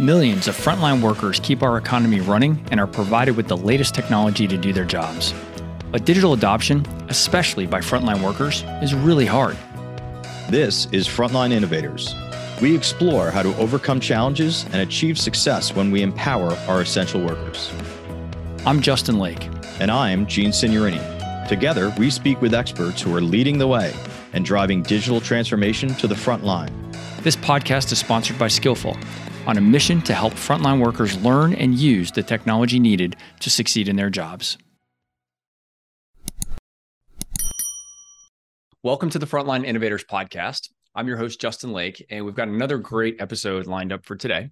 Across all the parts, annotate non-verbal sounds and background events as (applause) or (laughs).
Millions of frontline workers keep our economy running and are provided with the latest technology to do their jobs. But digital adoption, especially by frontline workers, is really hard. This is Frontline Innovators. We explore how to overcome challenges and achieve success when we empower our essential workers. I'm Justin Lake. And I'm Gene Signorini. Together, we speak with experts who are leading the way and driving digital transformation to the front line. This podcast is sponsored by Skillful on a mission to help frontline workers learn and use the technology needed to succeed in their jobs. Welcome to the Frontline Innovators Podcast. I'm your host, Justin Lake, and we've got another great episode lined up for today.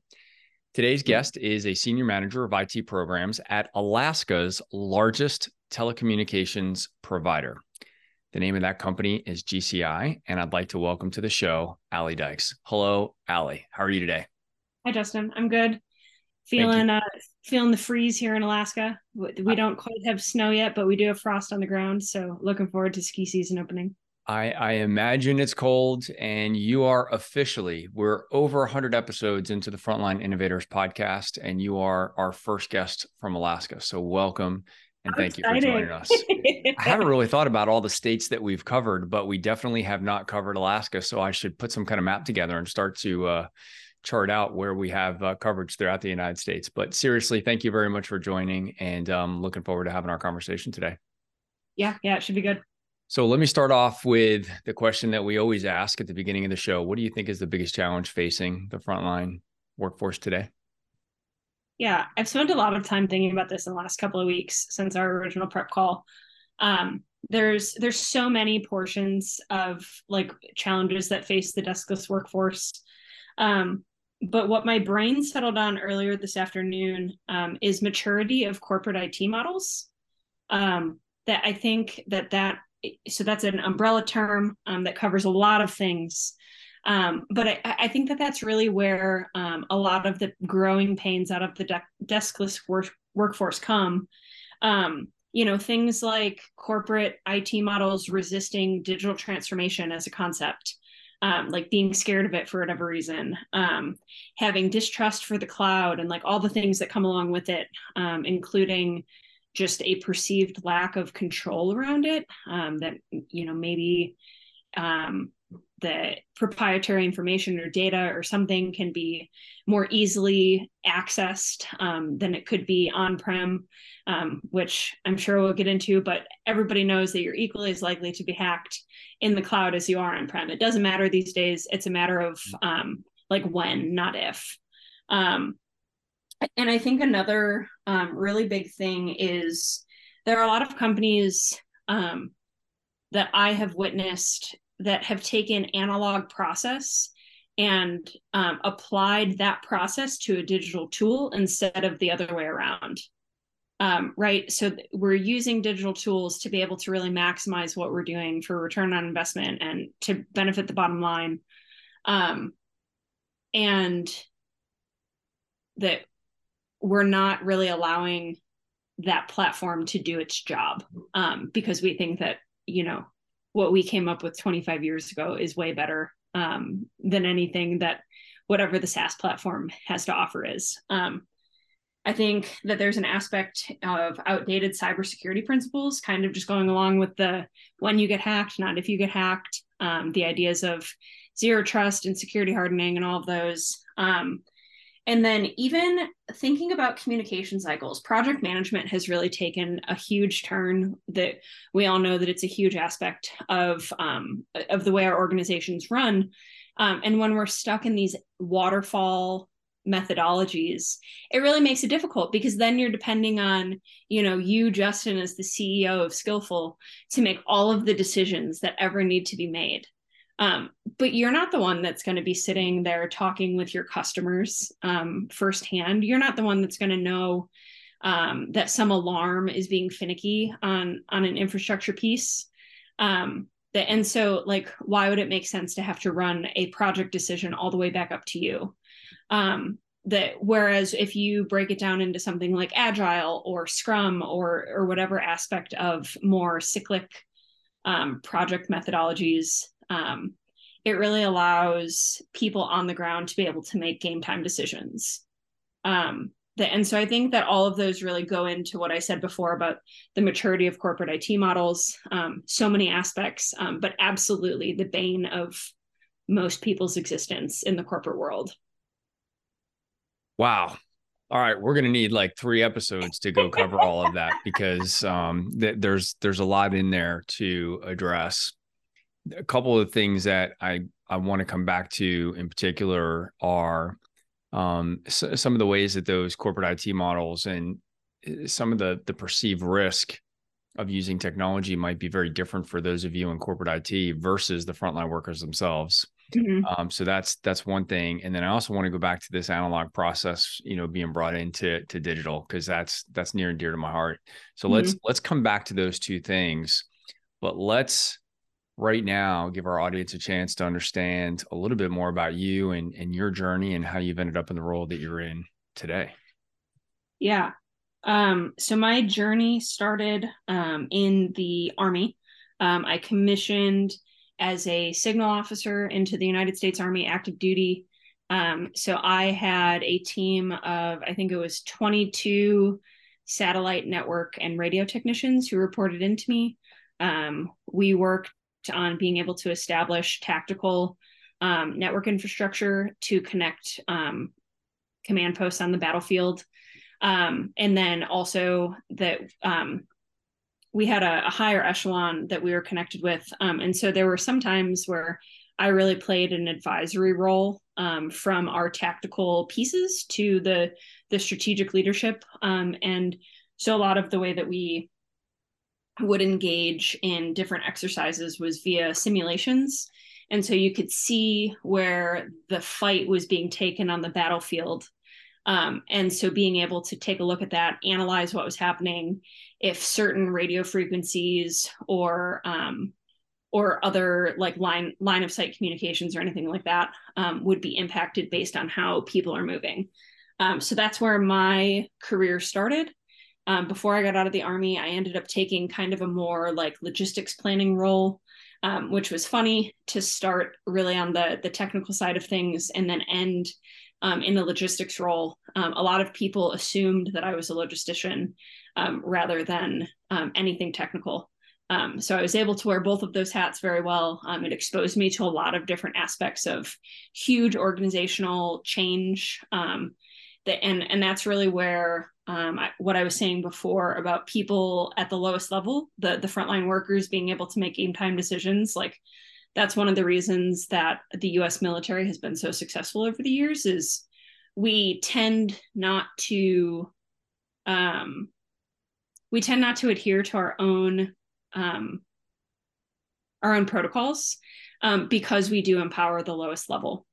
Today's hmm. guest is a senior manager of IT programs at Alaska's largest telecommunications provider. The name of that company is GCI, and I'd like to welcome to the show Ally Dykes. Hello, Ally. How are you today? Hi, Justin. I'm good. Feeling uh feeling the freeze here in Alaska. We don't quite have snow yet, but we do have frost on the ground. So looking forward to ski season opening. I, I imagine it's cold, and you are officially we're over 100 episodes into the Frontline Innovators podcast, and you are our first guest from Alaska. So welcome and thank exciting. you for joining us. (laughs) I haven't really thought about all the states that we've covered, but we definitely have not covered Alaska. So I should put some kind of map together and start to uh, chart out where we have uh, coverage throughout the United States. But seriously, thank you very much for joining and um, looking forward to having our conversation today. Yeah, yeah, it should be good. So let me start off with the question that we always ask at the beginning of the show. What do you think is the biggest challenge facing the frontline workforce today? Yeah, I've spent a lot of time thinking about this in the last couple of weeks since our original prep call. Um, there's there's so many portions of like challenges that face the deskless workforce. Um, but what my brain settled on earlier this afternoon um, is maturity of corporate IT models. Um, that I think that that so that's an umbrella term um, that covers a lot of things. Um, but I, I, think that that's really where um, a lot of the growing pains out of the de- deskless work- workforce come. Um, you know, things like corporate IT models resisting digital transformation as a concept um, like being scared of it for whatever reason, um, having distrust for the cloud, and like all the things that come along with it, um, including just a perceived lack of control around it. Um, that you know maybe the proprietary information or data or something can be more easily accessed um, than it could be on prem, um, which I'm sure we'll get into. But everybody knows that you're equally as likely to be hacked in the cloud as you are on prem. It doesn't matter these days. It's a matter of um, like when, not if. Um, and I think another um, really big thing is there are a lot of companies um, that I have witnessed that have taken analog process and um, applied that process to a digital tool instead of the other way around. Um, right. So we're using digital tools to be able to really maximize what we're doing for return on investment and to benefit the bottom line. Um, and that we're not really allowing that platform to do its job um, because we think that, you know, what we came up with 25 years ago is way better um, than anything that whatever the SaaS platform has to offer is. Um, I think that there's an aspect of outdated cybersecurity principles, kind of just going along with the when you get hacked, not if you get hacked, um, the ideas of zero trust and security hardening and all of those. Um, and then even thinking about communication cycles, project management has really taken a huge turn. That we all know that it's a huge aspect of um, of the way our organizations run. Um, and when we're stuck in these waterfall methodologies, it really makes it difficult because then you're depending on you know you Justin as the CEO of Skillful to make all of the decisions that ever need to be made. Um, but you're not the one that's going to be sitting there talking with your customers um, firsthand. You're not the one that's going to know um, that some alarm is being finicky on on an infrastructure piece. Um, that, and so, like, why would it make sense to have to run a project decision all the way back up to you? Um, that whereas if you break it down into something like agile or scrum or or whatever aspect of more cyclic um, project methodologies um, it really allows people on the ground to be able to make game time decisions Um, the, and so I think that all of those really go into what I said before about the maturity of corporate IT models, um, so many aspects, um, but absolutely the bane of most people's existence in the corporate world. Wow. All right, we're going to need like three episodes to go cover all of that because um, th- there's there's a lot in there to address. A couple of things that I I want to come back to in particular are um, so, some of the ways that those corporate IT models and uh, some of the the perceived risk of using technology might be very different for those of you in corporate IT versus the frontline workers themselves. Mm-hmm. Um, so that's that's one thing, and then I also want to go back to this analog process, you know, being brought into to digital because that's that's near and dear to my heart. So mm-hmm. let's let's come back to those two things, but let's right now give our audience a chance to understand a little bit more about you and, and your journey and how you've ended up in the role that you're in today. Yeah. Um, so my journey started um, in the Army. Um, I commissioned as a signal officer into the United States Army active duty. Um, so I had a team of, I think it was 22 satellite network and radio technicians who reported into me. Um, we worked on being able to establish tactical um, network infrastructure to connect um, command posts on the battlefield. Um, and then also that um, we had a, a, higher echelon that we were connected with. Um, and so there were some times where I really played an advisory role um, from our tactical pieces to the the strategic leadership. and so a lot of the way that we would engage in different exercises was via simulations. And so you could see where the fight was being taken on the battlefield. Um, and so being able to take a look at that, analyze what was happening, if certain radio frequencies or um, or other like line line of sight communications or anything like that um, would be impacted based on how people are moving. Um, so that's where my career started um, before I got out of the army, I ended up taking kind of a more like logistics planning role, um, which was funny to start really on the the technical side of things and then end um, in a logistics role. Um, a lot of people assumed that I was a logistician um, rather than um, anything technical. so I was able to wear both of those hats very well. it exposed me to a lot of different aspects of huge organizational change. And and that's really where um, I, what I was saying before about people at the lowest level, the the frontline workers being able to make game time decisions, like that's one of the reasons that the U.S. military has been so successful over the years. Is we tend not to, um, we tend not to adhere to our own um, our own protocols um, because we do empower the lowest level.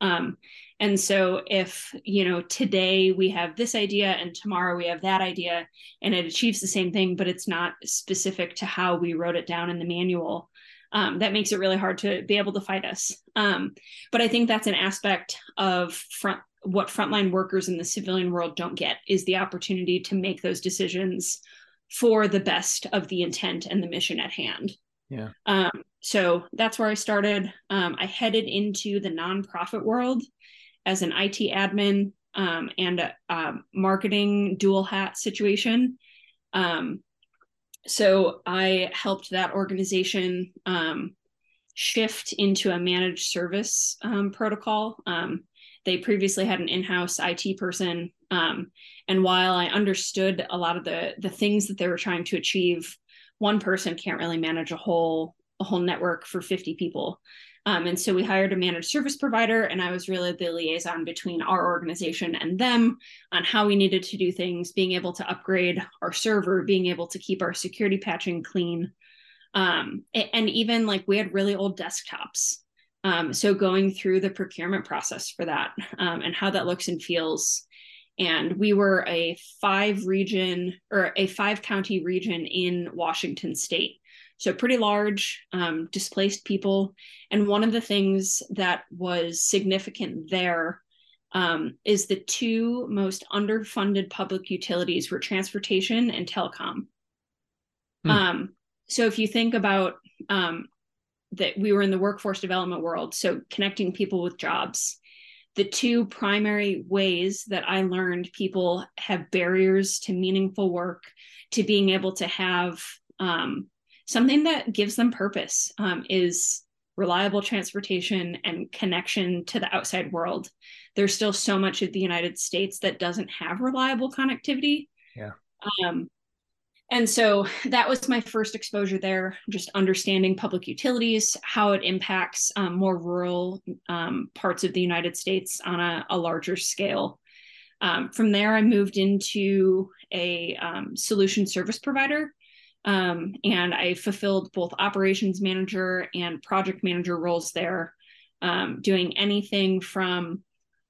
Um, and so if, you know, today we have this idea and tomorrow we have that idea and it achieves the same thing, but it's not specific to how we wrote it down in the manual, um, that makes it really hard to be able to fight us. Um, but I think that's an aspect of front what frontline workers in the civilian world don't get is the opportunity to make those decisions for the best of the intent and the mission at hand. Yeah. Um, so that's where I started. Um, I headed into the nonprofit world as an IT admin um, and a, a, marketing dual hat situation. Um, so I helped that organization um, shift into a managed service um, protocol. Um, they previously had an in-house IT person, and while I understood a lot of the the things that they were trying to achieve, one person can't really manage a whole a whole network for 50 people. Um, and so we hired a managed service provider, and I was really the liaison between our organization and them on how we needed to do things, being able to upgrade our server, being able to keep our security patching clean. Um, and even like we had really old desktops. Um, so going through the procurement process for that um, and how that looks and feels. And we were a five region or a five county region in Washington state. So, pretty large, um, displaced people. And one of the things that was significant there um, is the two most underfunded public utilities were transportation and telecom. Hmm. Um, so, if you think about um, that, we were in the workforce development world, so connecting people with jobs. the two primary ways that I learned people have barriers to meaningful work, to being able to have um, something that gives them purpose um, is reliable transportation and connection to the outside world. There's still so much of the United States that doesn't have reliable connectivity. Yeah. Um, and so that was my first exposure there, just understanding public utilities, how it impacts um, more rural um, parts of the United States on a, a larger scale. Um, from there, I moved into a um, solution service provider, um, and I fulfilled both operations manager and project manager roles there, um, doing anything from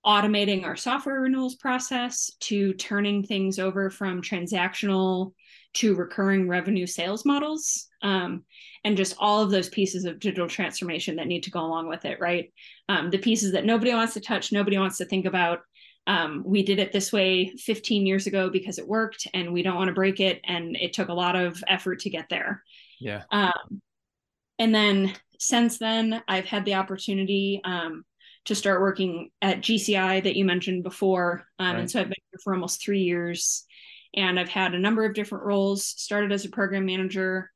automating our software renewals process to turning things over from transactional to recurring revenue sales models. Um, and just all of those pieces of digital transformation that need to go along with it right? Um, the pieces that nobody wants to touch nobody wants to think about um, we did it this way 15 years ago because it worked and we don't want to break it and it took a lot of effort to get there yeah um, and then since then i've had the opportunity um, to start working at gci that you mentioned before um, right. and so i've been here for almost three years and I've had a number of different roles. Started as a program manager,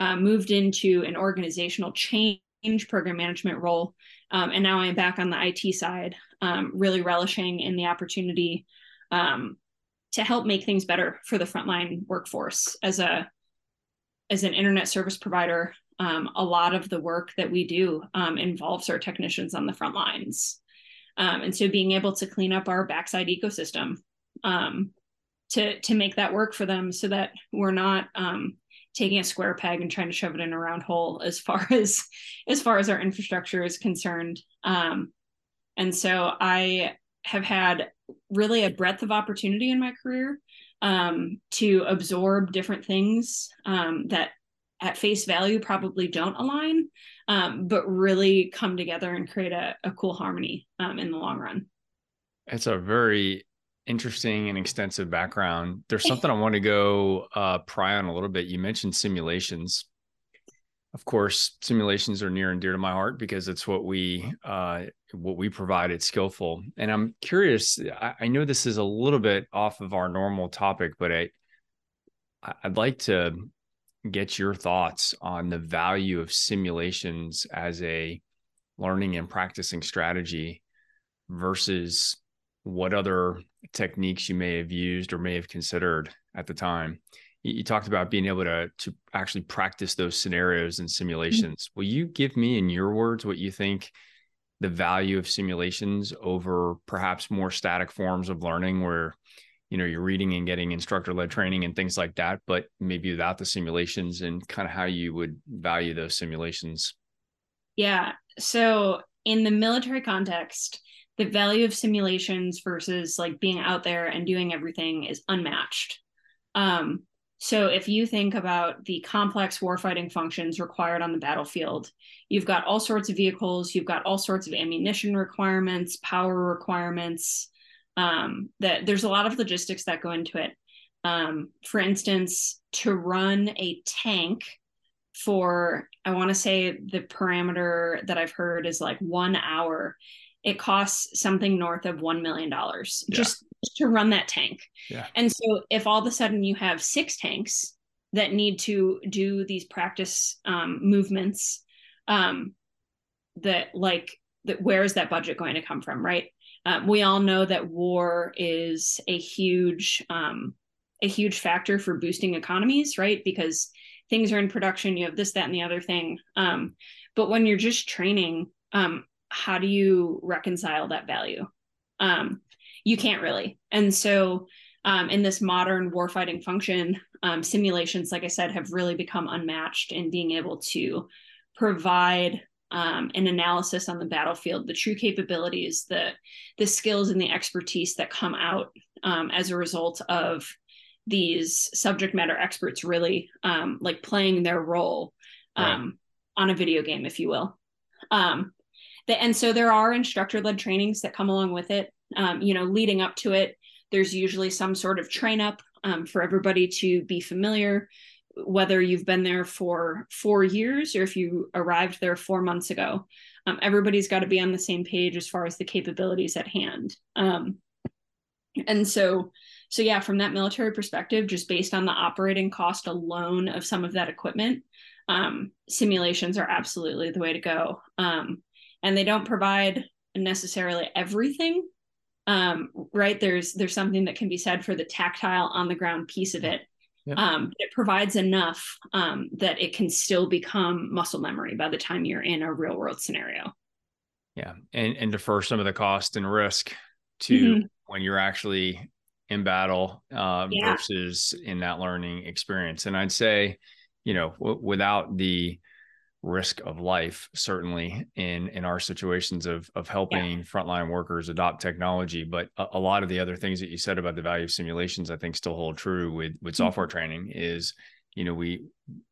uh, moved into an organizational change program management role, um, and now I'm back on the IT side, um, really relishing in the opportunity um, to help make things better for the frontline workforce as a as an internet service provider. Um, a lot of the work that we do um, involves our technicians on the front lines. Um, and so being able to clean up our backside ecosystem to to make that work for them so that we're not taking a square peg and trying to shove it in a round hole as far (laughs) as as far as our infrastructure is concerned. Um, and so i have had really a breadth of opportunity in my career um, to absorb different things um, that at face value probably don't align um, but really come together and create a, a cool harmony um, in the long run. It's a very interesting and extensive background. There's something I want to go uh, pry on a little bit. You mentioned simulations. Of course, simulations are near and dear to my heart because it's what we uh, what we provide at Skillful. And I'm curious. I, I know this is a little bit off of our normal topic, but I I'd like to get your thoughts on the value of simulations as a learning and practicing strategy versus what other techniques you may have used or may have considered at the time. You, talked about being able to to actually practice those scenarios and mm-hmm. simulations. Mm-hmm. Will you give me in your words what you think the value of simulations over perhaps more static forms of learning where you know you're reading and getting instructor led training and things like that but maybe without the simulations and kind of how you would value those simulations yeah so in the military context the value of simulations versus like being out there and doing everything is unmatched. Um, so if you think about the complex warfighting functions required on the battlefield, you've got all sorts of vehicles, you've got all sorts of ammunition requirements, power requirements. Um, that there's a lot of logistics that go into it. Um, for instance, to run a tank for, I want to say the parameter that I've heard is like one hour it costs something north of $1 million yeah. just to run that tank. Yeah. And so if all of a sudden you have six tanks that need to do these practice um, movements, um, that like that where is that budget going to come from, right? Um, we all know that war is a huge um, a huge factor for boosting economies, right? Because things are in production, you have this, that, and the other thing. Um, but when you're just training, um, how do you reconcile that value? Um, you can't really. And so, um, in this modern warfighting function, um, simulations, like I said, have really become unmatched in being able to provide um, an analysis on the battlefield, the true capabilities, the the skills and the expertise that come out um, as a result of these subject matter experts really um, like playing their role right. Um, on a video game, if you will. Um, the, and so there are instructor led trainings that come along with it. Um, you know, leading up to it, there's usually some sort of train up um, for everybody to be familiar, whether you've been there for four years or if you arrived there four months ago. um, everybody's got to be on the same page as far as the capabilities at hand um, and so so yeah from that military perspective just based on the operating cost alone of some of that equipment um, simulations are absolutely the way to go um, and they don't provide necessarily everything um, right there's there's something that can be said for the tactile on the ground piece of it Yep. Um, it provides enough um, that it can still become muscle memory by the time you're in a real world scenario. Yeah, and and defer some of the cost and risk to mm-hmm. when you're actually in battle uh, yeah. versus in that learning experience. And I'd say, you know, w- without the risk of life certainly in in our situations of of helping yeah. frontline workers adopt technology but a, a, lot of the other things that you said about the value of simulations i think still hold true with with mm-hmm. software training is you know we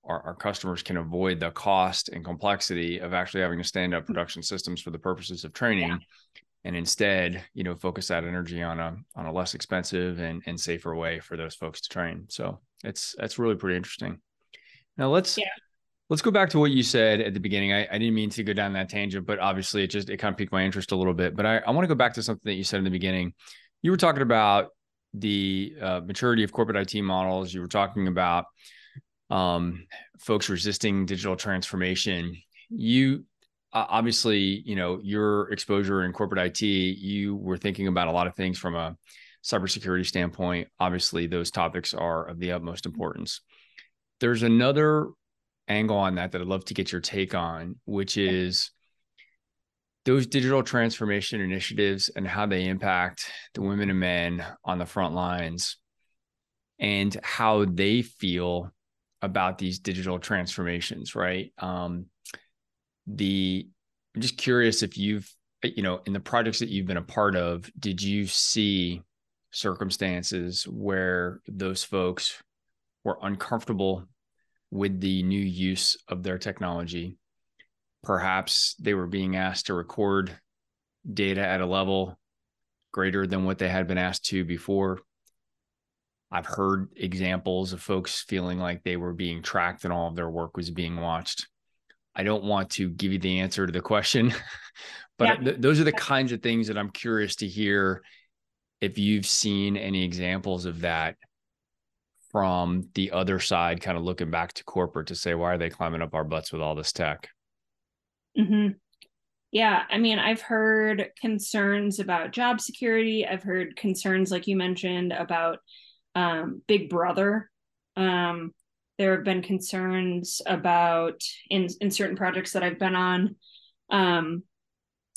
our, our, customers can avoid the cost and complexity of actually having to stand up mm-hmm. production systems for the purposes of training yeah. and instead you know focus that energy on a on a less expensive and and safer way for those folks to train so it's that's really pretty interesting now let's yeah Let's go back to what you said at the beginning. I, I, didn't mean to go down that tangent, but obviously it just it kind of piqued my interest a little bit. But I, I want to go back to something that you said in the beginning. You were talking about the uh, maturity of corporate IT models. You were talking about um, folks resisting digital transformation. You obviously, you know, your exposure in corporate IT, you were thinking about a lot of things from a cybersecurity standpoint. Obviously, those topics are of the utmost importance. There's another angle on that that I'd love to get your take on, which is those digital transformation initiatives and how they impact the women and men on the front lines and how they feel about these digital transformations, right? Um, the I'm just curious if you've, you know, in the projects that you've been a part of, did you see circumstances where those folks were uncomfortable with the new use of their technology. Perhaps they were being asked to record data at a level greater than what they had been asked to before. I've heard examples of folks feeling like they were being tracked and all of their work was being watched. I don't want to give you the answer to the question, (laughs) but yeah. th- those are the kinds of things that I'm curious to hear if you've seen any examples of that from the other side, kind of looking back to corporate to say, why are they climbing up our butts with all this tech? Mm-hmm. Yeah, I mean, I've heard concerns about job security. I've heard concerns, like you mentioned, about um, Big Brother. Um, there have been concerns about in in certain projects that I've been on um,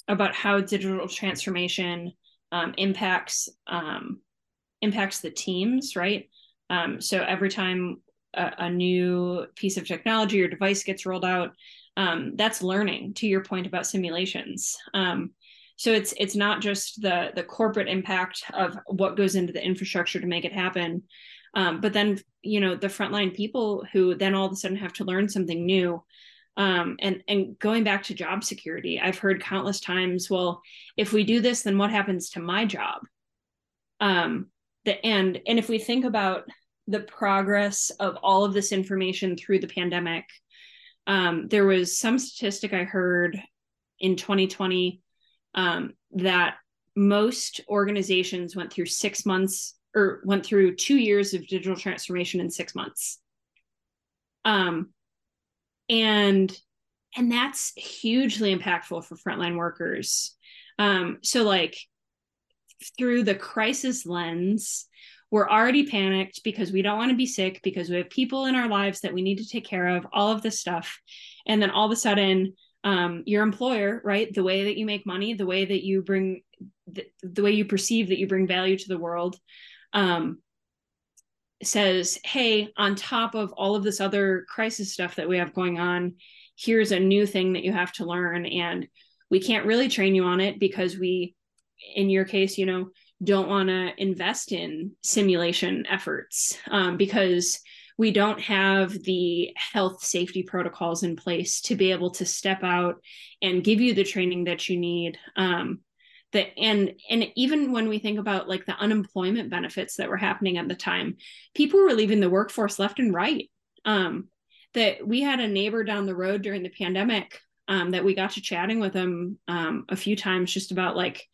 about how digital transformation um, impacts um, impacts the teams, right? Um, so every time a, a, new piece of technology or device gets rolled out, um, that's learning. To your point about simulations, um, so it's it's not just the the corporate impact of what goes into the infrastructure to make it happen, um, but then you know the frontline people who then all of a sudden have to learn something new. Um, and and going back to job security, I've heard countless times, well, if we do this, then what happens to my job? Um, the end. And if we think about the progress of all of this information through the pandemic um, there was some statistic i heard in 2020 um, that most organizations went through six months or went through two years of digital transformation in six months. Um, and and that's hugely impactful for frontline workers. Um, so like through the crisis lens, we're already panicked because we don't want to be sick, because we have people in our lives that we need to take care of, all of this stuff. And then all of a sudden, um, your employer, right? The way that you make money, the way that you bring, the, the way you perceive that you bring value to the world, um, says, hey, on top of all of this other crisis stuff that we have going on, here's a new thing that you have to learn. And we can't really train you on it because we in your case, you know, don't want to invest in simulation efforts um, because we don't have the health safety protocols in place to be able to step out and give you the training that you need um, that and and even when we think about like the unemployment benefits that were happening at the time people were leaving the workforce left and right um, that we had a neighbor down the road during the pandemic um, that we got to chatting with him um, a few times just about like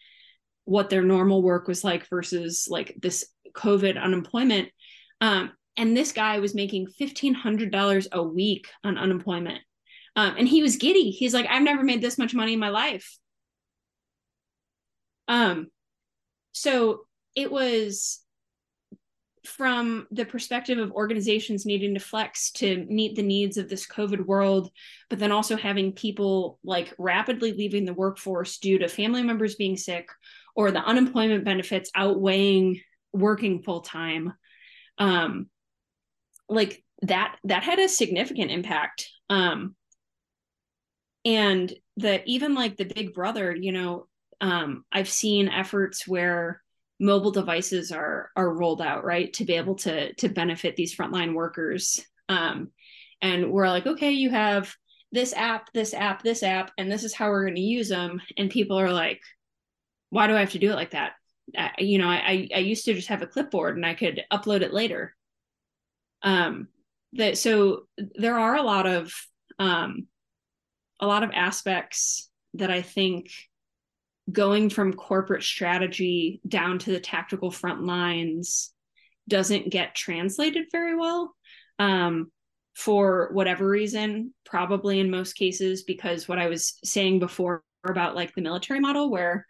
what their normal work was like versus like this COVID unemployment. Um, and this guy was making $1,500 a week on unemployment. Um, and he was giddy. He's like, I've never made this much money in my life. Um, so it was from the perspective of organizations needing to flex to meet the needs of this COVID world, but then also having people like rapidly leaving the workforce due to family members being sick or the unemployment benefits outweighing working full time. Um, like that that had a significant impact. Um, and the even like the big brother, you know, um, I've seen efforts where mobile devices are are rolled out right to be able to to benefit these frontline workers um, and we're like okay you have this app this app this app and this is how we're going to use them and people are like why do i have to do it like that? Uh, you know I, I used to just have a clipboard and i could upload it later. Um that so there are a lot of um a lot of aspects that i think going from corporate strategy down to the tactical front lines doesn't get translated very well um, for whatever reason probably in most cases because what i was saying before about like the military model where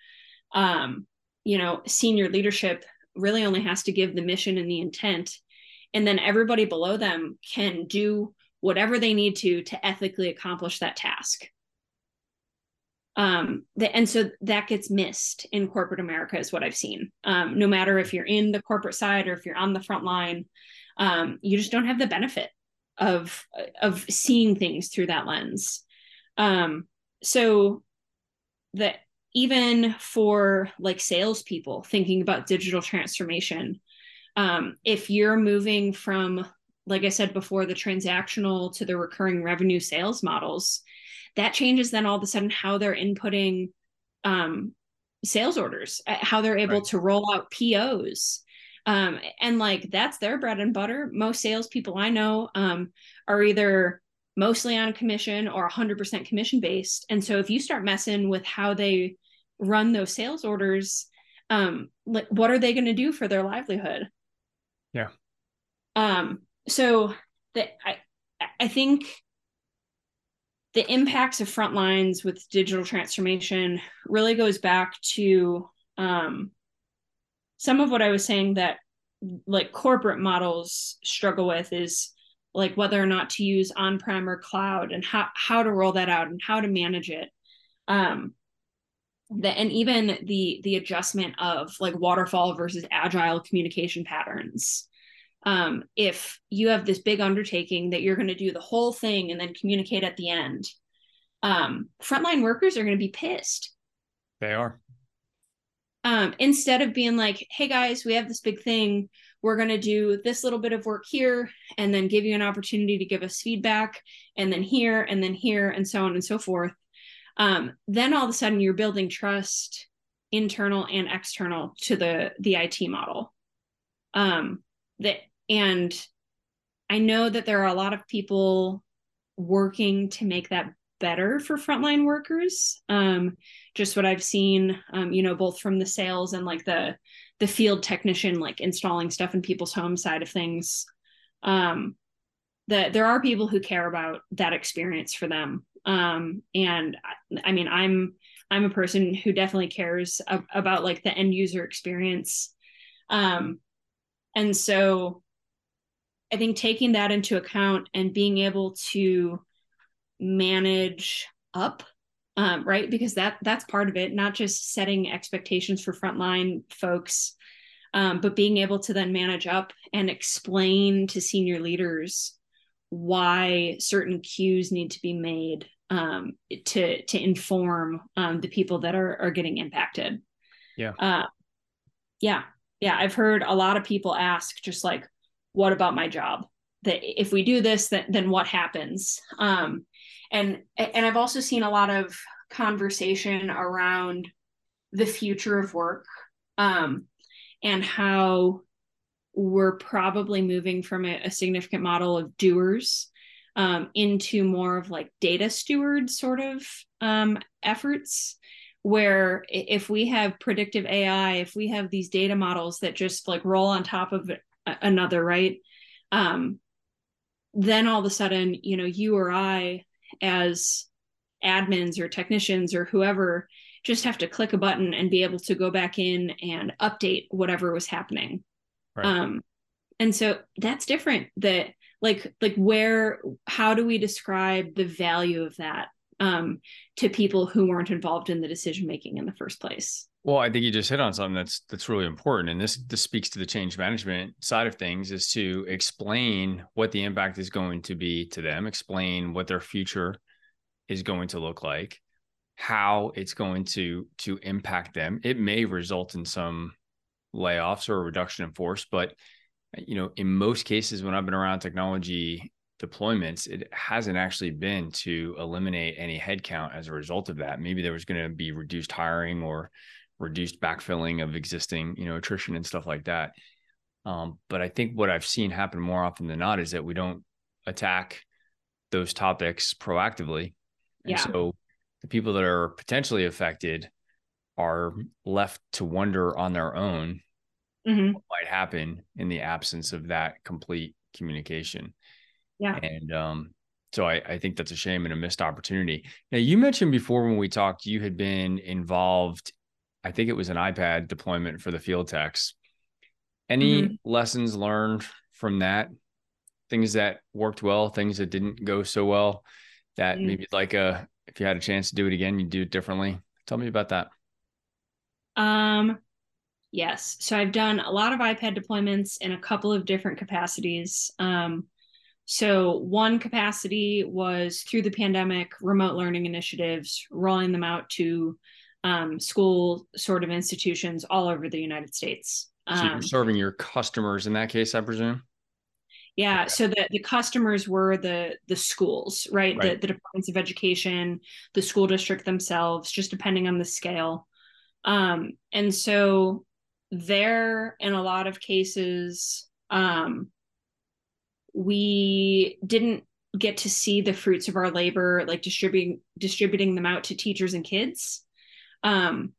um, you know senior leadership really only has to give the mission and the intent and then everybody below them can do whatever they need to to ethically accomplish that task. Um the, and so that gets missed in corporate america is what i've seen. Um, no matter if you're in the corporate side or if you're on the front line um, you just don't have the benefit of of seeing things through that lens. Um, so that even for like salespeople thinking about digital transformation um, if you're moving from like i said before the transactional to the recurring revenue sales models that changes then all of a sudden how they're inputting um, sales orders, uh, how they're able right. to roll out POs. Um, and like that's their bread and butter. Most salespeople I know um, are either mostly on commission or 100% commission based. And so if you start messing with how they run those sales orders, um, like what are they going to do for their livelihood? Yeah. Um, so that I I think the impacts of front lines with digital transformation really goes back to um, some of what I was saying that like corporate models struggle with is like whether or not to use on-prem or cloud and how how to roll that out and how to manage it um the, and even the the adjustment of like waterfall versus agile communication patterns um, if you have this big undertaking that you're going to do the whole thing and then communicate at the end, um, frontline workers are going to be pissed. They are. Um, instead of being like, hey guys, we have this big thing. We're going to do this little bit of work here and then give you an opportunity to give us feedback, and then here, and then here, and so on and so forth. Um, then all of a sudden, you're building trust internal and external to the the IT model. Um, that and I know that there are a lot of people working to make that better for frontline workers. Um, just what I've seen, um, you know, both from the sales and like the the field technician, like installing stuff in people's home side of things. Um, that there are people who care about that experience for them. Um, and I, I mean, I'm I'm a person who definitely cares ab- about like the end user experience. Um, and so I think taking that into account and being able to manage up um, right because that that's part of it not just setting expectations for frontline folks um, but being able to then manage up and explain to senior leaders why certain cues need to be made um, to to inform um, the people that are are getting impacted. Yeah. Uh, yeah yeah. I've heard a lot of people ask just like what about my job? That if we do this then, then what happens? Um, and and i've also seen a lot of conversation around the future of work um, and how we're probably moving from a, a significant model of doers um, into more of like data steward sort of um, efforts where if we have predictive ai if we have these data models that just like roll on top of another right um, then all of a sudden you know you or i as admins or technicians or whoever just have to click a button and be able to go back in and update whatever was happening right. um and so that's different that like like where how do we describe the value of that um to people who weren't involved in the decision making in the first place? Well i think you just hit on something that's that's really important and this this speaks to the change management side of things is to explain what the impact is going to be to them explain what their future is going to look like how it's going to to impact them. It may result in some layoffs or a reduction in force but you know in most cases when i've been around technology deployments it hasn't actually been to eliminate any headcount as a result of that. Maybe there was going to be reduced hiring or reduced backfilling of existing you know attrition and stuff like that. Um, but i think what i've seen happen more often than not is that we don't attack those topics proactively. And yeah. so the people that are potentially affected are left to wonder on their own mm-hmm. what might happen in the absence of that complete communication. Yeah. And um, so I, I think that's a shame and a missed opportunity. Now, you mentioned before when we talked, you had been involved, I think it was an iPad deployment for the field techs. Any mm-hmm. lessons learned from that? Things that worked well, things that didn't go so well that mm-hmm. maybe like a if you had a chance to do it again, you'd do it differently. Tell me about that. Um, yes. So I've done a lot of iPad deployments in a couple of different capacities. Um, so one capacity was through the pandemic, remote learning initiatives, rolling them out to um, school sort of institutions all over the United States. Um, so you're um, serving your customers in that case, I presume. Yeah, okay. so the, the customers were the the schools, right? right? The, the departments of education, the school district themselves, just depending on the scale. Um, and so there, in a lot of cases, um, we didn't get to see the fruits of our labor, like distributing distributing them out to teachers and kids. Um,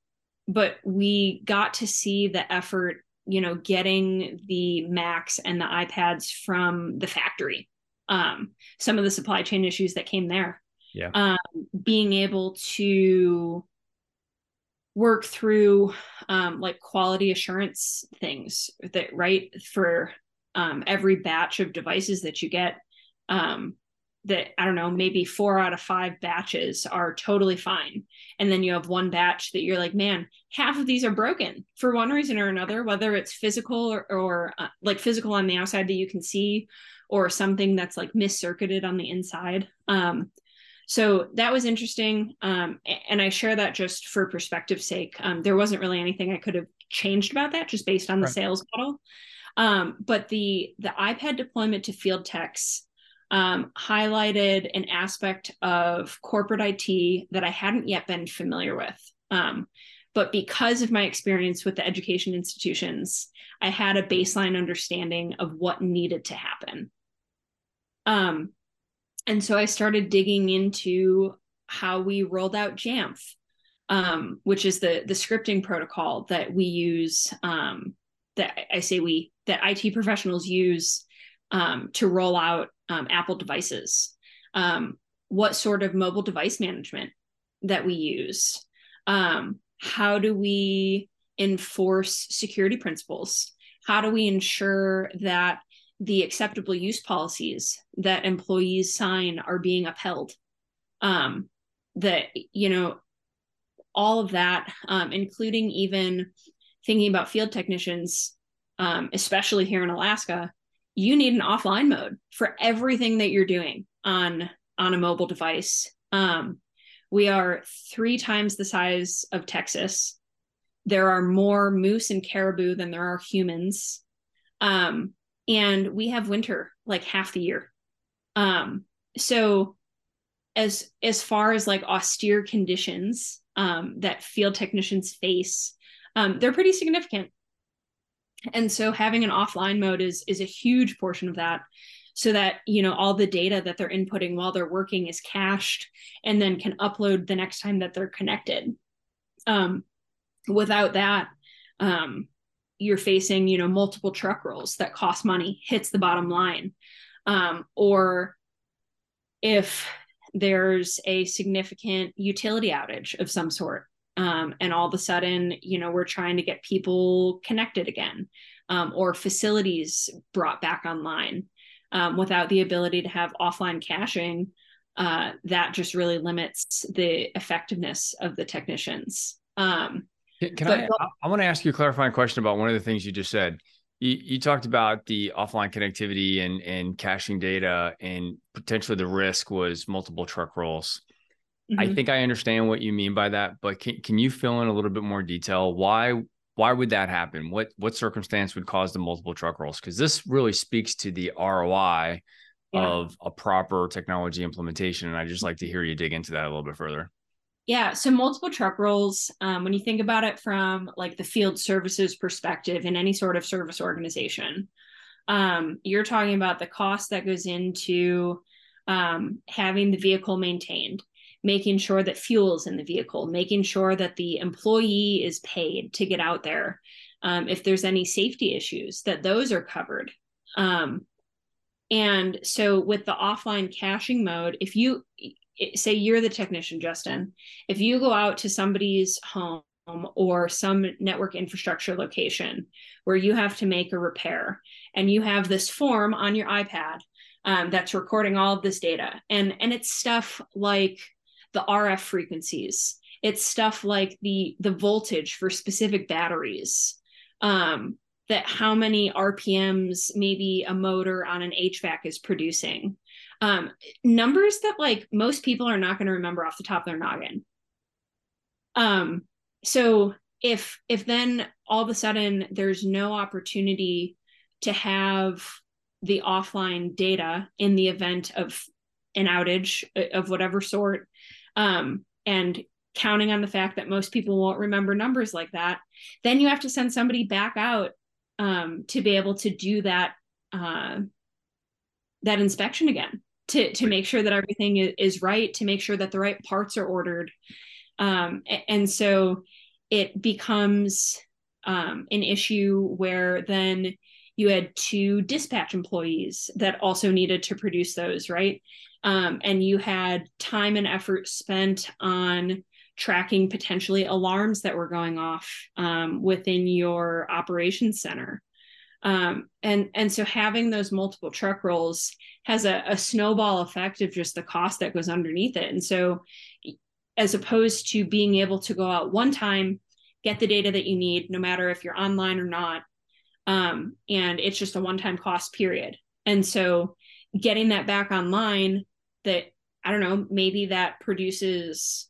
but we got to see the effort you know getting the macs and the ipads from the factory um, some of the supply chain issues that came there yeah um, being able to work through um, like quality assurance things that right for um, every batch of devices that you get um, that I don't know, maybe four out of five batches are totally fine. And then you have one batch that you're like, man, half of these are broken for one reason or another, whether it's physical or, or uh, like physical on the outside that you can see, or something that's like miscircuited on the inside. Um, so that was interesting. Um, and I share that just for perspective's sake. Um, there wasn't really anything I could have changed about that just based on the right. sales model. Um, but the the iPad deployment to field techs um, highlighted an aspect of corporate IT that I hadn't yet been familiar with. Um, but because of my experience with the education institutions, I had a baseline understanding of what needed to happen. Um, and so I started digging into how we rolled out Jamf, um, which is the the scripting protocol that we use. Um, that I say we that IT professionals use um, to roll out um, Apple devices, um, what sort of mobile device management that we use, um, how do we enforce security principles, how do we ensure that the acceptable use policies that employees sign are being upheld, um, that you know all of that, um, including even thinking about field technicians, um, especially here in Alaska, you need an offline mode for everything that you're doing on on a mobile device. Um, we are three times the size of Texas. There are more moose and caribou than there are humans. Um, and we have winter like half the year. Um, so as as far as like austere conditions um, that field technicians face, um, they're pretty significant and so having an offline mode is is a huge portion of that so that you know all the data that they're inputting while they're working is cached and then can upload the next time that they're connected um, without that um, you're facing you know multiple truck rolls that cost money hits the bottom line. Um, or if there's a significant utility outage of some sort um, and all of a sudden you know we're trying to get people connected again um, or facilities brought back online um, without the ability to have offline caching uh, that just really limits the effectiveness of the technicians. Um, can, can I? I want to ask you a clarifying question about one of the things you just said. You, you talked about the offline connectivity and and caching data, and potentially the risk was multiple truck rolls. Mm-hmm. I think I understand what you mean by that, but can can you fill in a little bit more detail? Why why would that happen? What what circumstance would cause the multiple truck rolls? Because this really speaks to the ROI yeah. of a proper technology implementation, and I'd just like to hear you dig into that a little bit further. Yeah, so multiple truck rolls. Um, when you think about it from like the field services perspective in any sort of service organization, um, you're talking about the cost that goes into um, having the vehicle maintained, making sure that fuel's in the vehicle, making sure that the employee is paid to get out there. Um, if there's any safety issues, that those are covered. Um, and so with the offline caching mode, if you say you're the technician, Justin, if you go out to somebody's home or some network infrastructure location where you have to make a repair and you have this form on your iPad um, that's recording all of this data and and it's stuff like the RF frequencies. It's stuff like the the voltage for specific batteries um, that how many RPMs maybe a motor on an HVAC is producing um, numbers that like most people are not going to remember off the top of their noggin. Um, so if if then all of a sudden there's no opportunity to have the offline data in the event of an outage of whatever sort, um, and counting on the fact that most people won't remember numbers like that, then you have to send somebody back out um, to be able to do that uh, that inspection again to to make sure that everything is right to make sure that the right parts are ordered. Um, and so it becomes um, an issue where then you had two dispatch employees that also needed to produce those right? Um, and you had time and effort spent on tracking potentially alarms that were going off um, within your operations center um, and and so having those multiple truck rolls has a, a snowball effect of just the cost that goes underneath it. And so as opposed to being able to go out one time, get the data that you need, no matter if you're online or not. Um, and it's just a one-time cost period. And so getting that back online that I don't know, maybe that produces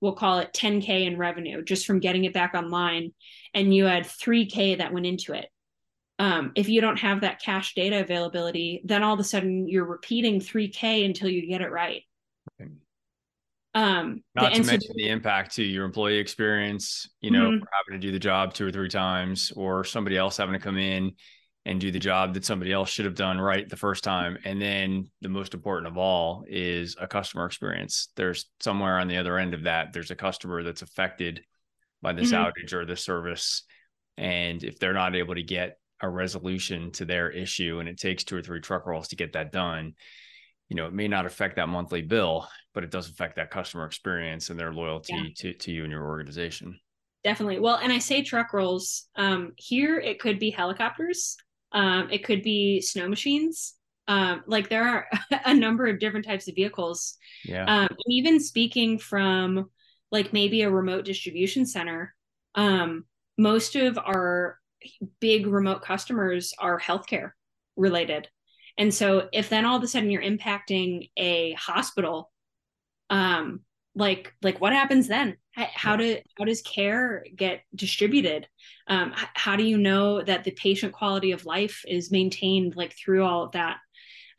we'll call it 10k in revenue just from getting it back online and you had 3k that went into it um, if you don't have that cache data availability, then all of a sudden you're repeating 3K until you get it right. Um, Not to mention the impact to your employee experience, you know, mm-hmm. having to do the job two or three times, or somebody else having to come in and do the job that somebody else should have done right the first time. And then the most important of all is a customer experience. There's somewhere on the other end of that, there's a customer that's affected by this mm-hmm. outage or this service. And if they're not able to get a resolution to their issue and it takes two or three truck rolls to get that done you know it may not affect that monthly bill but it does affect that customer experience and their loyalty yeah. to, to you and your organization. Definitely. Well and i say truck rolls um, here it could be helicopters um, it could be snow machines um, like there are (laughs) a number of different types of vehicles. Yeah. Um, even speaking from like maybe a remote distribution center um, most of our big remote customers are healthcare related. And so if then all of a sudden you're impacting a hospital, um, like like what happens then? How do how does care get distributed? Um, how do you know that the patient quality of life is maintained like through all of that?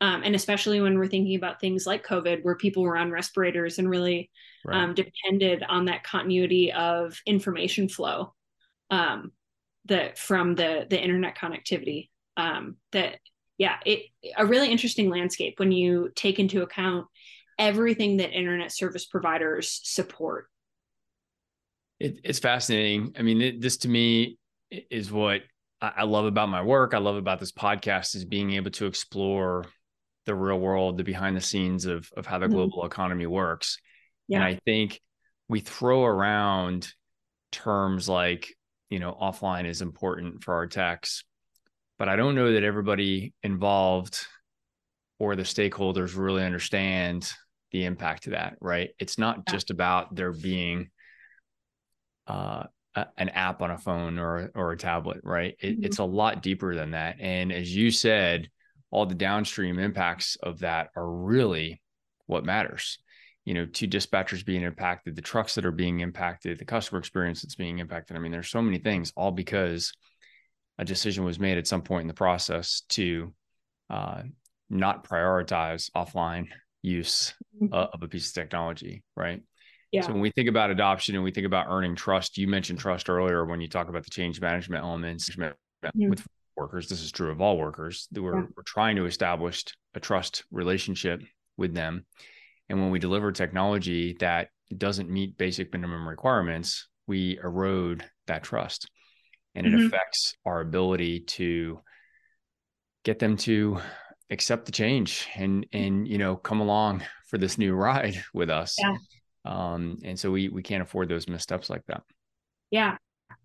Um, and especially when we're thinking about things like COVID, where people were on respirators and really right. um, depended on that continuity of information flow. Um, the from the the internet connectivity um, that yeah, it a really interesting landscape when you take into account everything that internet service providers support. It, it's fascinating. I mean, it, this to me is what I love about my work. I love about this podcast is being able to explore the real world, the behind the scenes of of how the mm-hmm. global economy works. Yeah. And I think we throw around terms like, you know, offline is important for our techs, but I don't know that everybody involved or the stakeholders really understand the impact of that, right? It's not just about there being uh, a, an app on a phone or or a tablet, right? It, mm-hmm. It's a lot deeper than that. And as you said, all the downstream impacts of that are really what matters. You know, to dispatchers being impacted, the trucks that are being impacted, the customer experience that's being impacted. I mean, there's so many things, all because a decision was made at some point in the process to uh, not prioritize offline use uh, of a piece of technology, right? Yeah. So when we think about adoption and we think about earning trust, you mentioned trust earlier when you talk about the change management elements mm-hmm. with workers. This is true of all workers. We're, yeah. we're trying to establish a trust relationship with them. And when we deliver technology that doesn't meet basic minimum requirements, we erode that trust. And it mm-hmm. affects our ability to get them to accept the change and and you know come along for this new ride (laughs) with us. Yeah. Um, and so we we can't afford those missteps like that. Yeah.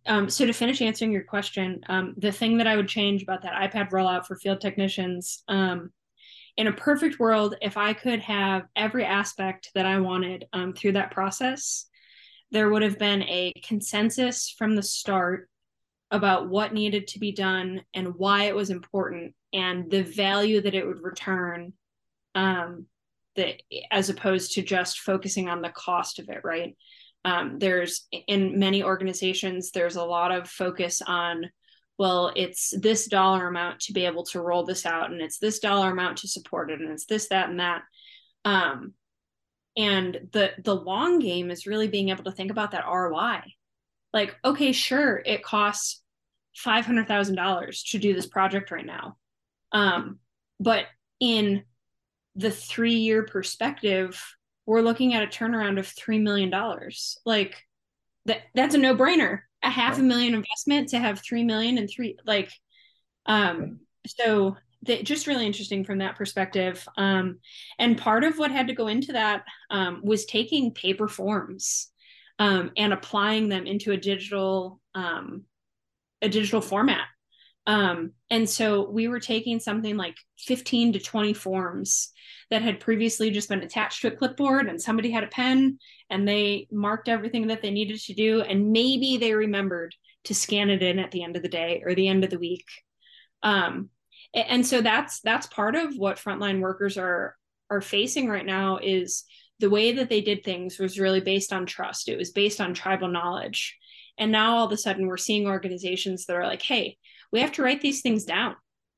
Um, so to finish answering your question, um, the thing that I would change about that iPad rollout for field technicians, um, in a perfect world, if I could have every aspect that I wanted um, through that process, there would have been a consensus from the start about what needed to be done and why it was important and the value that it would return um, that as opposed to just focusing on the cost of it right? Um, there's in many organizations there's a lot of focus on well it's this dollar amount to be able to roll this out and it's this dollar amount to support it and it's this that and that um, and the the long game is really being able to think about that ROI like okay sure it costs $500,000 to do this project right now um, but in the three year perspective, we're looking at a turnaround of $3 million. Like that, that's a no brainer. A half right. a million investment to have 3 million and three, like, um, so that just really interesting from that perspective. Um, and part of what had to go into that um, was taking paper forms um, and applying them into a digital um, a digital format. Um, and so we were taking something like 15 to 20 forms that had previously just been attached to a clipboard and somebody had a pen and they marked everything that they needed to do. And maybe they remembered to scan it in at the end of the day or the end of the week. Um, and so that's that's part of what frontline workers are are facing right now is the way that they did things was really based on trust. It was based on tribal knowledge. And now all of a sudden we're seeing organizations that are like hey we have to write these things down.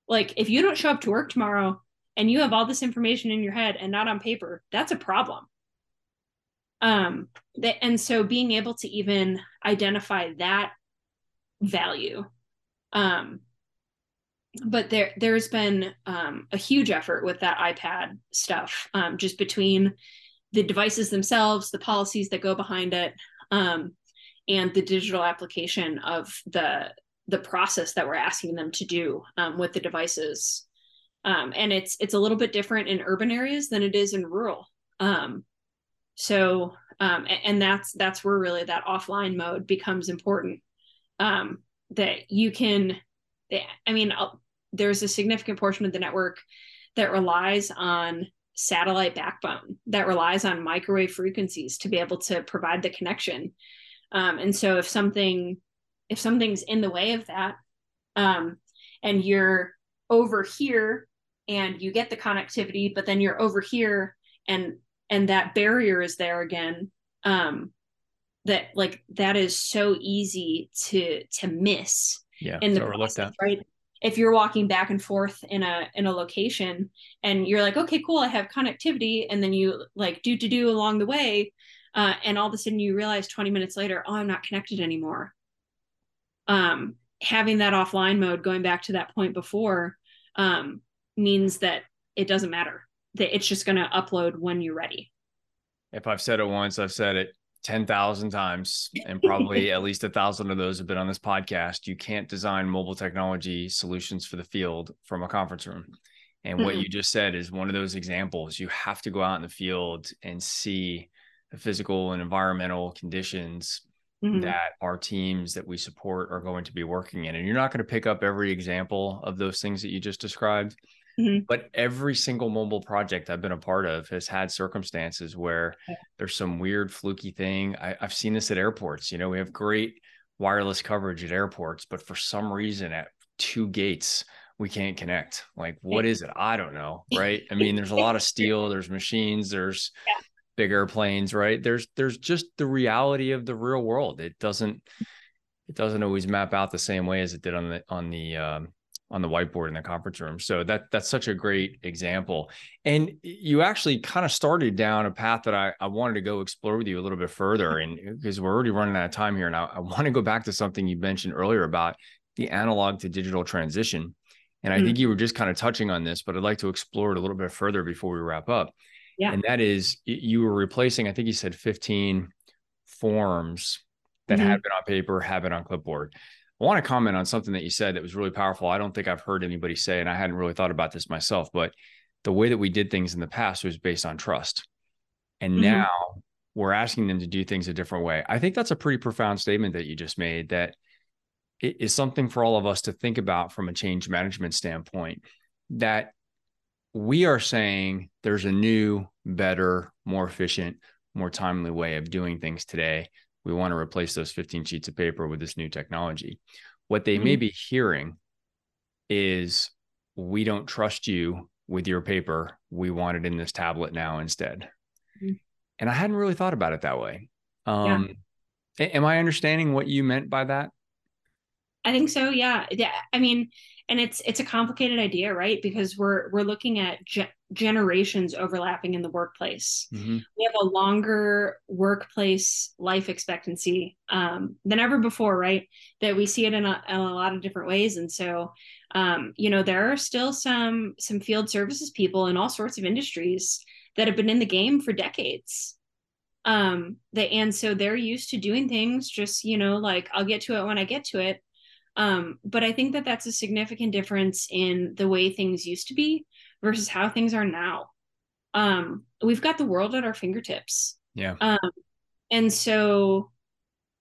Like if you don't show up to work tomorrow and you have all this information in your head and not on paper, that's a problem. Um, that, and so being able to even identify that value, um, but there there's been um, a huge effort with that iPad stuff, um, just between the devices themselves, the policies that go behind it, um, and the digital application of the the process that we're asking them to do um, with the devices um, and it's it's a little bit different in urban areas than it is in rural. Um, so um, and, that's that's where really that offline mode becomes important. Um, that you can i mean I'll, there's a significant portion of the network that relies on satellite backbone that relies on microwave frequencies to be able to provide the connection. Um, and so if something if something's in the way of that um, and you're over here and you get the connectivity but then you're over here and and that barrier is there again um that like that is so easy to to miss yeah in the process, right? If you're walking back and forth in a in a location and you're like okay cool i have connectivity and then you like do to do along the way uh, and all of a sudden you realize 20 minutes later oh i'm not connected anymore. Um, having that offline mode, going back to that point before, um, means that it doesn't matter that it's just going to upload when you're ready if i've said it once i've said it 10,000 times, and probably (laughs) at least a thousand of those have been on this podcast. You can't design mobile technology solutions for the field from a conference room. And mm-hmm. what you just said is one of those examples. You have to go out in the field and see the physical and environmental conditions mm-hmm. that our teams that we support are going to be working in. And you're not going to pick up every example of those things that you just described. Mm-hmm. But every single mobile project I've been a part of has had circumstances where yeah. there's some weird fluky thing. I, I've seen this at airports. You know, we have great wireless coverage at airports, but for some reason at two gates, we can't connect. Like, what is it? I don't know. (laughs) Right. I mean, there's a lot of steel, there's machines, there's yeah. big airplanes, right? There's there's just the reality of the real world. It doesn't it doesn't always map out the same way as it did on the on the um, on the whiteboard in the conference room. So that that's such a great example. And you actually kind of started down a path that I, I wanted to go explore with you a little bit further. (laughs) And because we're already running out of time here. And I, I want to go back to something you mentioned earlier about the analog to digital transition. And I mm-hmm. think you were just kind of touching on this, but I'd like to explore it a little bit further before we wrap up. Yeah. And that is you were replacing, I think you said 15 forms that mm-hmm. had been on paper, have been on clipboard. I want to comment on something that you said that was really powerful. I don't think I've heard anybody say, and I hadn't really thought about this myself, but the way that we did things in the past was based on trust. And mm-hmm. now we're asking them to do things a different way. I think that's a pretty profound statement that you just made that it is something for all of us to think about from a change management standpoint that we are saying there's a new, better, more efficient, more timely way of doing things today we want to replace those 15 sheets of paper with this new technology. What they mm-hmm. may be hearing is we don't trust you with your paper. We want it in this tablet now instead. Mm-hmm. And I hadn't really thought about it that way. Um, yeah. Am I understanding what you meant by that? I think so. Yeah. Yeah. I mean, and it's it's a complicated idea, right? Because we're we're looking at ge- generations overlapping in the workplace. Mm-hmm. We have a longer workplace life expectancy um, than ever before, right? That we see it in a, in a lot of different ways, and so um, you know there are still some some field services people in all sorts of industries that have been in the game for decades um they and so they're used to doing things just you know like i'll get to it when i get to it um, but I think that that's a significant difference in the way things used to be versus how things are now. Um, we've got the world at our fingertips. Yeah. Um, and so,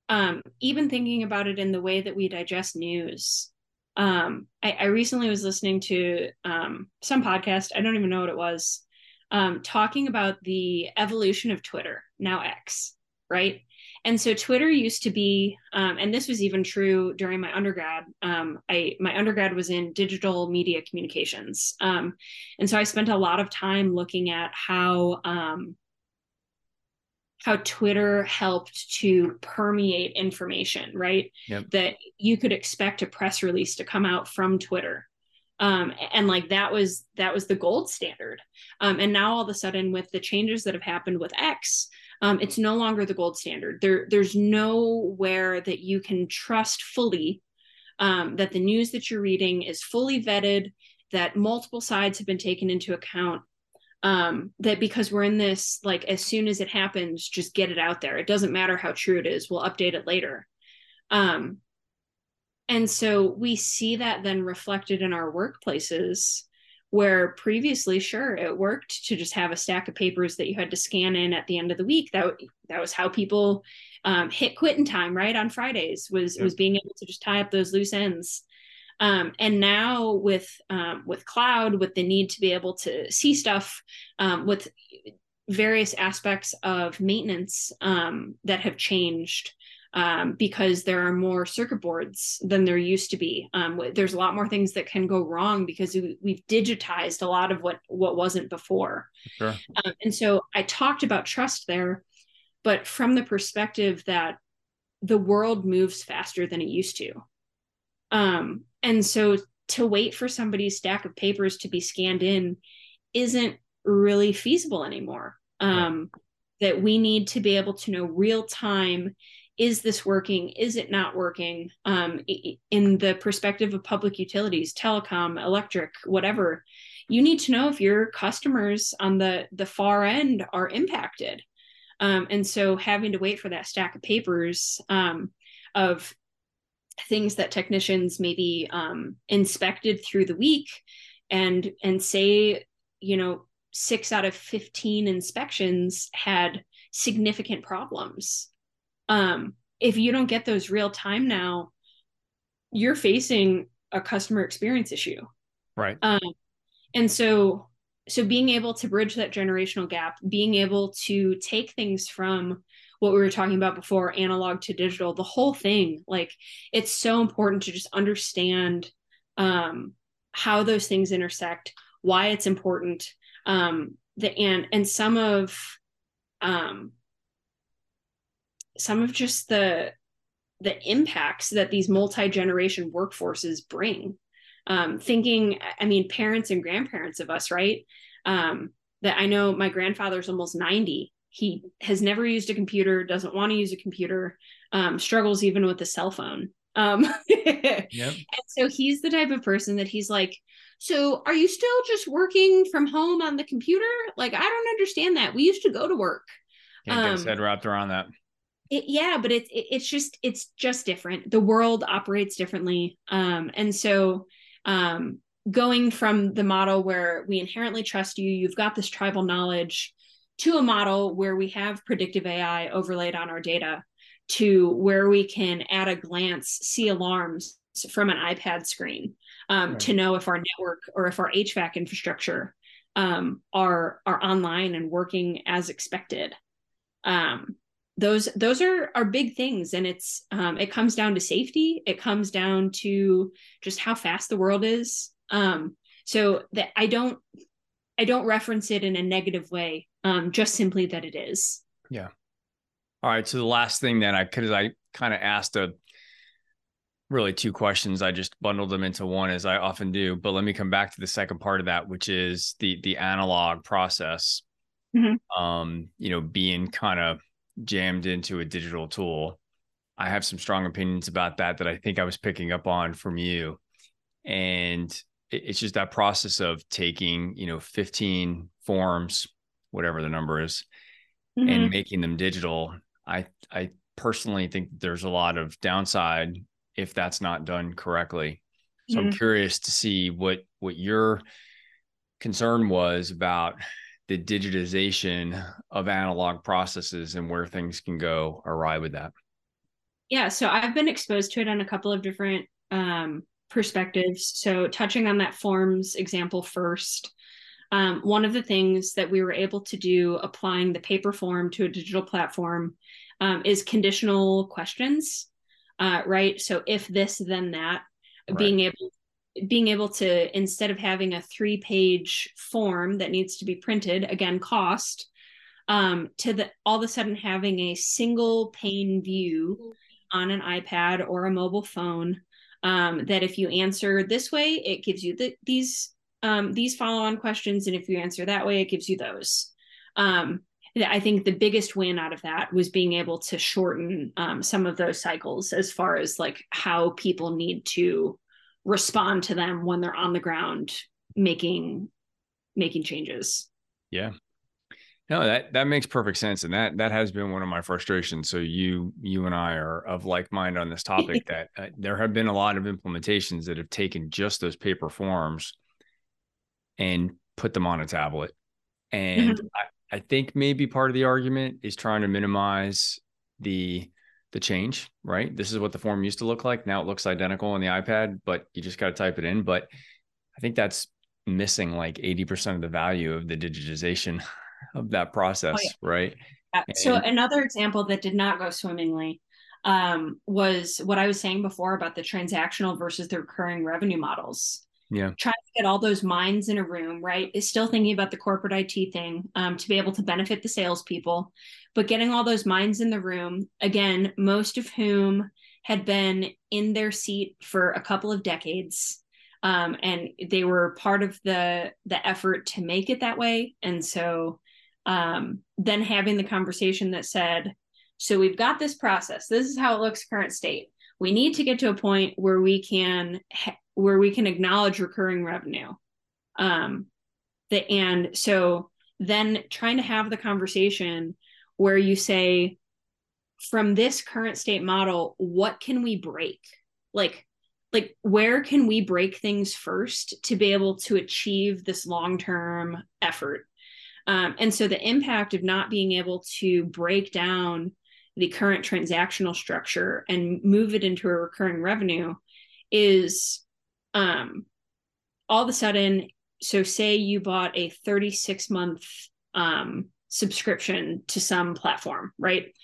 um, even thinking about it in the way that we digest news, um, I, I recently was listening to um, some podcast. I don't even know what it was, um, talking about the evolution of Twitter, now X, right? And so Twitter used to be, um, and this was even true during my undergrad. Um, I my undergrad was in digital media communications, um, and so I spent a lot of time looking at how um, how Twitter helped to permeate information, right? Yep. That you could expect a press release to come out from Twitter. Um, and like that was that was the gold standard um, and now all of a sudden with the changes that have happened with x um, it's no longer the gold standard. There, there's nowhere that you can trust fully um, that the news that you're reading is fully vetted, that multiple sides have been taken into account. Um, that because we're in this, like as soon as it happens, just get it out there. It doesn't matter how true it is. We'll update it later. Um, and so we see that then reflected in our workplaces where previously sure it worked to just have a stack of papers that you had to scan in at the end of the week that that was how people um, hit quitting time right on fridays was yep. was being able to just tie up those loose ends um, and now with um, with cloud with the need to be able to see stuff um, with various aspects of maintenance um, that have changed um, because there are more circuit boards than there used to be. Um, there's a lot more things that can go wrong because we, have digitized a lot of what what wasn't before. Sure. Um, and so I talked about trust there, but from the perspective that the world moves faster than it used to. Um, and so to wait for somebody's stack of papers to be scanned in isn't really feasible anymore. Um, that we need to be able to know real time is this working? Is it not working? Um, in the perspective of public utilities telecom electric whatever you need to know if your customers on the the far end are impacted. Um, and so having to wait for that stack of papers um, of things that technicians maybe um, inspected through the week and and say you know six out of 15 inspections had significant problems um, if you don't get those real time now you're facing a customer experience issue. Right. Um, and so so being able to bridge that generational gap being able to take things from what we were talking about before analog to digital the whole thing like it's so important to just understand um, how those things intersect why it's important um, the and and some of um, some of just the the impacts that these multi-generation workforces bring. Um, thinking i mean parents and grandparents of us right? Um, that i know my grandfather's almost 90 he has never used a computer doesn't want to use a computer um, struggles even with a cell phone. Um, (laughs) yep. and so he's the type of person that he's like so are you still just working from home on the computer? Like i don't understand that. We used to go to work. Can't get his um, head wrapped around that it, yeah but it's it, it's just it's just different. The world operates differently. Um and so um going from the model where we inherently trust you you've got this tribal knowledge to a model where we have predictive ai overlaid on our data to where we can at a glance see alarms from an ipad screen um, right. to know if our network or if our hvac infrastructure um, are are online and working as expected. Um, those those are are big things. And it's um, it comes down to safety. It comes down to just how fast the world is. Um, so that i don't i don't reference it in a negative way um, just simply that it is. Yeah. All right. So the last thing that i because i kind of asked a really two questions. I just bundled them into one as i often do. But let me come back to the second part of that which is the the analog process mm-hmm. um you know being kind of jammed into a digital tool. I have some strong opinions about that that I think I was picking up on from you. And it's just that process of taking, you know, 15 forms, whatever the number is, mm-hmm. and making them digital. I I personally think there's a lot of downside if that's not done correctly. So mm-hmm. I'm curious to see what what your concern was about the digitization of analog processes and where things can go awry with that? Yeah, so I've been exposed to it on a couple of different um, perspectives. So, touching on that forms example first, um, one of the things that we were able to do applying the paper form to a digital platform um, is conditional questions, uh, right? So, if this, then that, right. being able being able to instead of having a three page form that needs to be printed again cost um, to the all of a sudden having a single pane view on an ipad or a mobile phone um, that if you answer this way it gives you the, these um, these follow on questions and if you answer that way it gives you those. Um, i think the biggest win out of that was being able to shorten um, some of those cycles as far as like how people need to respond to them when they're on the ground making making changes. Yeah. No that that makes perfect sense and that that has been one of my frustrations. So you you and i are of like mind on this topic (laughs) that uh, there have been a lot of implementations that have taken just those paper forms and put them on a tablet. And mm-hmm. I, I think maybe part of the argument is trying to minimize the the change, right? This is what the form used to look like. Now it looks identical on the iPad, but you just got to type it in. But I think that's missing like 80% of the value of the digitization (laughs) of that process, oh, yeah. right? Yeah. So another example that did not go swimmingly um, was what I was saying before about the transactional versus the recurring revenue models yeah trying to get all those minds in a room right is still thinking about the corporate it thing um, to be able to benefit the salespeople but getting all those minds in the room again most of whom had been in their seat for a couple of decades um, and they were part of the the effort to make it that way and so um, then having the conversation that said so we've got this process. This is how it looks current state. We need to get to a point where we can where we can acknowledge recurring revenue. Um, the and so then trying to have the conversation where you say, from this current state model, what can we break? Like, like where can we break things first to be able to achieve this long-term effort? Um, and so the impact of not being able to break down the current transactional structure and move it into a recurring revenue is um, all of a sudden so say you bought a 36 month um, subscription to some platform right?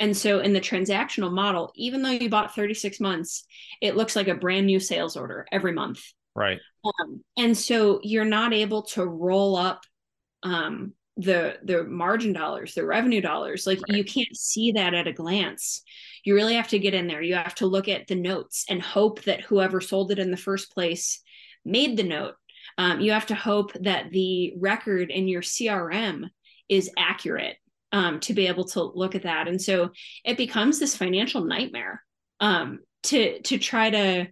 And so in the transactional model even though you bought 36 months it looks like a brand new sales order every month. Right. Um, and so you're not able to roll up um, the the margin dollars the revenue dollars. Like right. you can't see that at a glance. You really have to get in there. You have to look at the notes and hope that whoever sold it in the first place made the note. Um, you have to hope that the record in your crm is accurate um, to be able to look at that and so it becomes this financial nightmare um, to to try to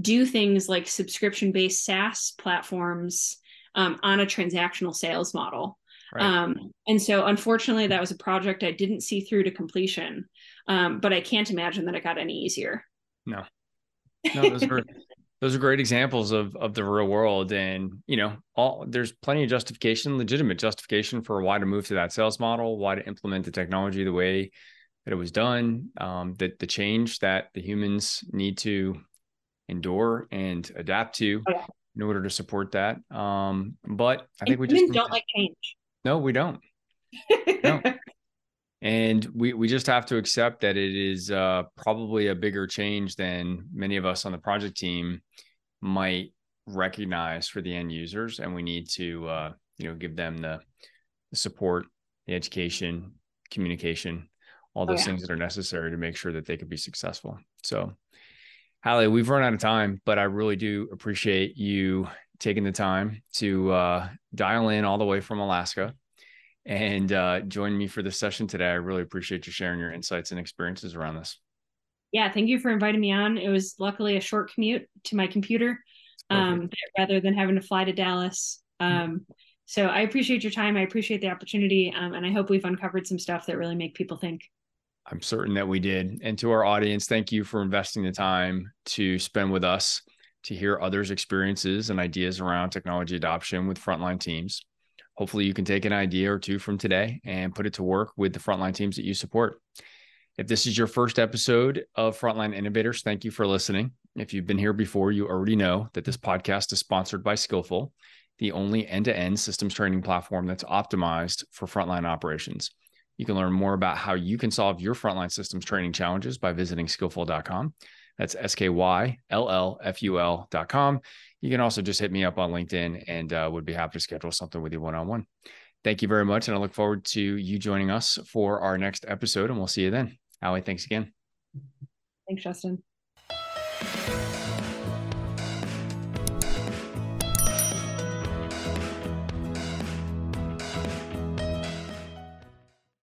do things like subscription based saas platforms um, on a transactional sales model Right. Um, and so unfortunately that was a project I didn't see through to completion. Um, but I can't imagine that it got any easier. No. No, those (laughs) are those are great examples of of the real world. And you know, all there's plenty of justification, legitimate justification for why to move to that sales model, why to implement the technology the way that it was done, um, that the change that the humans need to endure and adapt to yeah. in order to support that. Um, but I think we just don't like change. No, we don't. (laughs) no. And we, we just have to accept that it is uh, probably a bigger change than many of us on the project team might recognize for the end users. And we need to, uh, you know, give them the, the support, the education, communication, all those oh, yeah. things that are necessary to make sure that they can be successful. So, Ally, we've run out of time, but I really do appreciate you taking the time to uh, dial in all the way from Alaska and uh, join me for this session today. I really appreciate you sharing your insights and experiences around this. Yeah, thank you for inviting me on. It was luckily a short commute to my computer um, rather than having to fly to Dallas. Um, so I appreciate your time. I appreciate the opportunity. Um, and I hope we've uncovered some stuff that really make people think. I'm certain that we did. And to our audience, thank you for investing the time to spend with us to hear others' experiences and ideas around technology adoption with frontline teams. Hopefully, you can take an idea or two from today and put it to work with the frontline teams that you support. If this is your first episode of Frontline Innovators, thank you for listening. If you've been here before, you already know that this podcast is sponsored by Skyllful, the only end to end systems training platform that's optimized for frontline operations. You can learn more about how you can solve your frontline systems training challenges by visiting skyllful.com. That's S K Y L L F U L dot com you can also just hit me up on LinkedIn and uh, would be happy to schedule something with you one on one. Thank you very much. And I look forward to you joining us for our next episode. And we'll see you then. Ally, thanks again. Thanks, Justin.